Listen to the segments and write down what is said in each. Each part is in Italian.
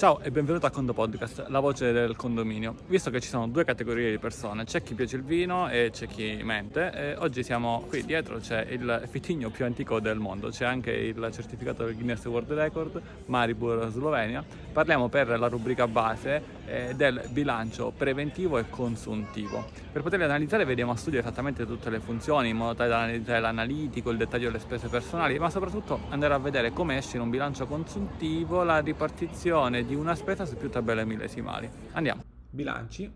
Ciao e benvenuto a Condo Podcast, la voce del condominio. Visto che ci sono due categorie di persone, c'è chi piace il vino e c'è chi mente, e oggi siamo qui dietro, c'è il fitigno più antico del mondo, c'è anche il certificato del Guinness World Record, Maribor Slovenia. Parliamo per la rubrica base eh, del bilancio preventivo e consuntivo. Per poterli analizzare vediamo a studio esattamente tutte le funzioni, in modo tale da analizzare l'analitico, il dettaglio delle spese personali, ma soprattutto andare a vedere come esce in un bilancio consuntivo la ripartizione di una spesa su più tabelle millesimali. Andiamo. Bilanci,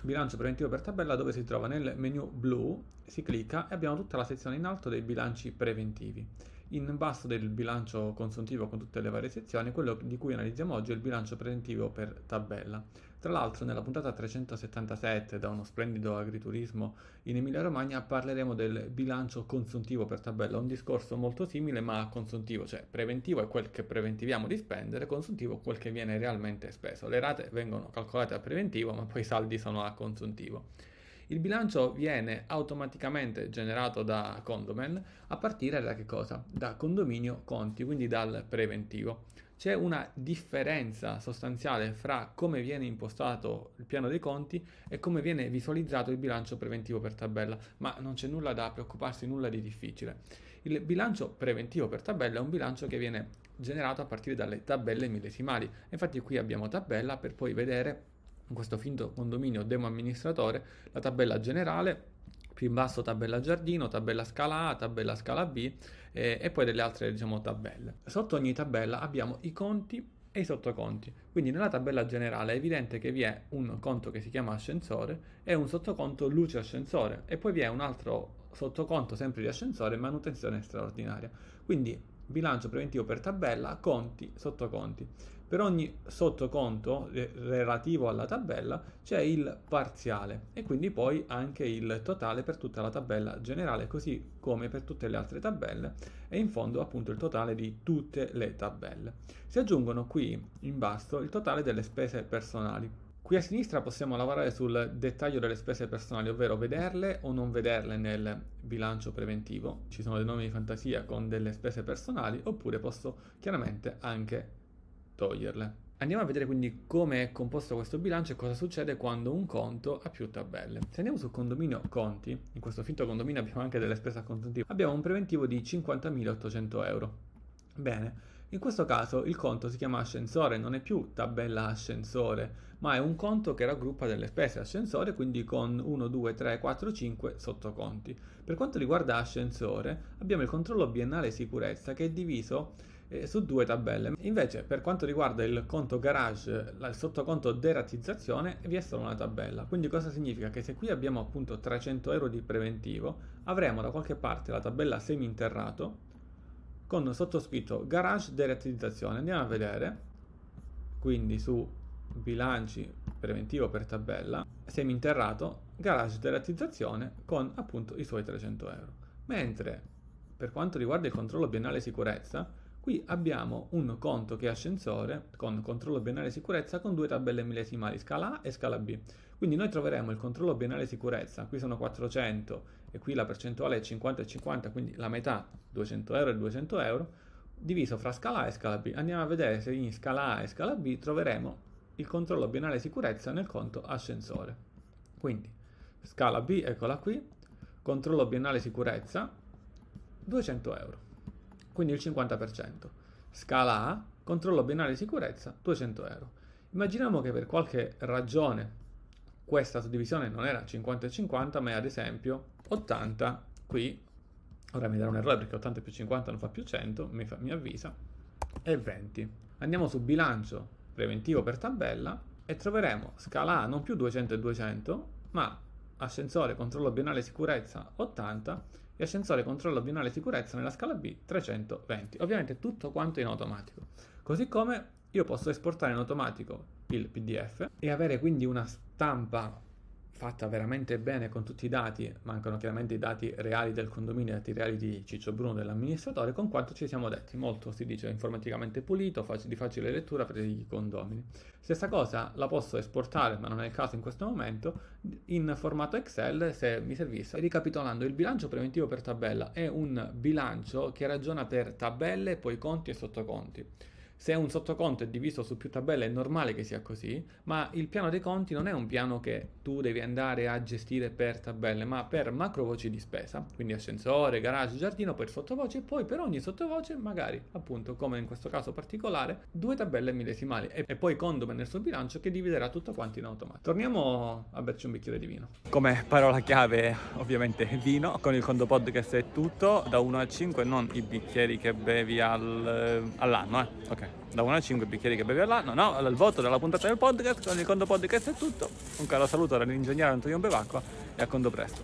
bilancio preventivo per tabella dove si trova nel menu blu, si clicca e abbiamo tutta la sezione in alto dei bilanci preventivi. In basso del bilancio consuntivo con tutte le varie sezioni, quello di cui analizziamo oggi è il bilancio preventivo per tabella. Tra l'altro nella puntata 377 da uno splendido agriturismo in Emilia Romagna parleremo del bilancio consuntivo per tabella, un discorso molto simile ma consuntivo, cioè preventivo è quel che preventiviamo di spendere, consuntivo quel che viene realmente speso. Le rate vengono calcolate a preventivo ma poi i saldi sono a consuntivo. Il bilancio viene automaticamente generato da Condomen a partire da che cosa? Da condominio conti, quindi dal preventivo. C'è una differenza sostanziale fra come viene impostato il piano dei conti e come viene visualizzato il bilancio preventivo per tabella, ma non c'è nulla da preoccuparsi, nulla di difficile. Il bilancio preventivo per tabella è un bilancio che viene generato a partire dalle tabelle millesimali. Infatti qui abbiamo tabella per poi vedere in questo finto condominio demo amministratore la tabella generale più in basso tabella giardino, tabella scala A, tabella scala B eh, e poi delle altre diciamo, tabelle. Sotto ogni tabella abbiamo i conti e i sottoconti. Quindi nella tabella generale è evidente che vi è un conto che si chiama ascensore e un sottoconto luce ascensore e poi vi è un altro sottoconto sempre di ascensore manutenzione straordinaria. Quindi bilancio preventivo per tabella, conti, sottoconti. Per ogni sottoconto relativo alla tabella c'è il parziale e quindi poi anche il totale per tutta la tabella generale, così come per tutte le altre tabelle e in fondo appunto il totale di tutte le tabelle. Si aggiungono qui in basso il totale delle spese personali. Qui a sinistra possiamo lavorare sul dettaglio delle spese personali, ovvero vederle o non vederle nel bilancio preventivo. Ci sono dei nomi di fantasia con delle spese personali, oppure posso chiaramente anche toglierle. Andiamo a vedere quindi come è composto questo bilancio e cosa succede quando un conto ha più tabelle. Se andiamo sul condominio conti, in questo finto condominio abbiamo anche delle spese a consuntivo, abbiamo un preventivo di 50.800 euro. Bene, in questo caso il conto si chiama ascensore, non è più tabella ascensore, ma è un conto che raggruppa delle spese ascensore, quindi con 1, 2, 3, 4, 5 sottoconti. Per quanto riguarda ascensore, abbiamo il controllo biennale sicurezza che è diviso eh, su due tabelle. Invece, per quanto riguarda il conto garage, il sottoconto deratizzazione, vi è solo una tabella. Quindi cosa significa? Che se qui abbiamo appunto 300 euro di preventivo, avremo da qualche parte la tabella semi-interrato con sottoscritto garage deratizzazione. Andiamo a vedere, quindi su bilanci preventivo per tabella, semi-interrato, garage deratizzazione con appunto i suoi 300 euro. Mentre per quanto riguarda il controllo biennale sicurezza, qui abbiamo un conto che è ascensore con controllo biennale sicurezza con due tabelle millesimali, scala A e scala B. Quindi noi troveremo il controllo biennale sicurezza, qui sono 400 e qui la percentuale è 50 e 50, quindi la metà 200 euro e 200 euro, diviso fra scala A e scala B. Andiamo a vedere se in scala A e scala B troveremo il controllo biennale sicurezza nel conto ascensore. Quindi scala B, eccola qui, controllo biennale sicurezza 200 euro, quindi il 50%. Scala A, controllo biennale sicurezza 200 euro. Immaginiamo che per qualche ragione questa suddivisione non era 50 e 50, ma è ad esempio 80, qui, ora mi darà un errore perché 80 più 50 non fa più 100, mi, fa, mi avvisa, e 20. Andiamo su bilancio preventivo per tabella e troveremo scala A non più 200 e 200, ma ascensore controllo biennale sicurezza 80 e ascensore controllo biennale sicurezza nella scala B 320. Ovviamente tutto quanto in automatico. Così come io posso esportare in automatico il PDF e avere quindi una stampa fatta veramente bene con tutti i dati, mancano chiaramente i dati reali del condominio, i dati reali di Ciccio Bruno, dell'amministratore, con quanto ci siamo detti, molto si dice informaticamente pulito, fac- di facile lettura per i condomini. Stessa cosa la posso esportare, ma non è il caso in questo momento, in formato Excel se mi servisse. Ricapitolando, il bilancio preventivo per tabella è un bilancio che ragiona per tabelle, poi conti e sottoconti. Se un sottoconto è diviso su più tabelle è normale che sia così, ma il piano dei conti non è un piano che tu devi andare a gestire per tabelle, ma per macro voci di spesa, quindi ascensore, garage, giardino, per sottovoce e poi per ogni sottovoce magari, appunto, come in questo caso particolare, due tabelle millesimali e, poi condomen nel suo bilancio che dividerà tutto quanto in automatico. Torniamo a berci un bicchiere di vino. Come parola chiave, ovviamente vino, con il conto podcast è tutto, da 1 a 5 non i bicchieri che bevi al, all'anno, eh. Ok da 1 a 5 bicchieri che bevi all'anno. No, il voto della puntata del podcast con il conto podcast è tutto. Un caro saluto dall'ingegnere Antonio Bevacqua e a conto presto.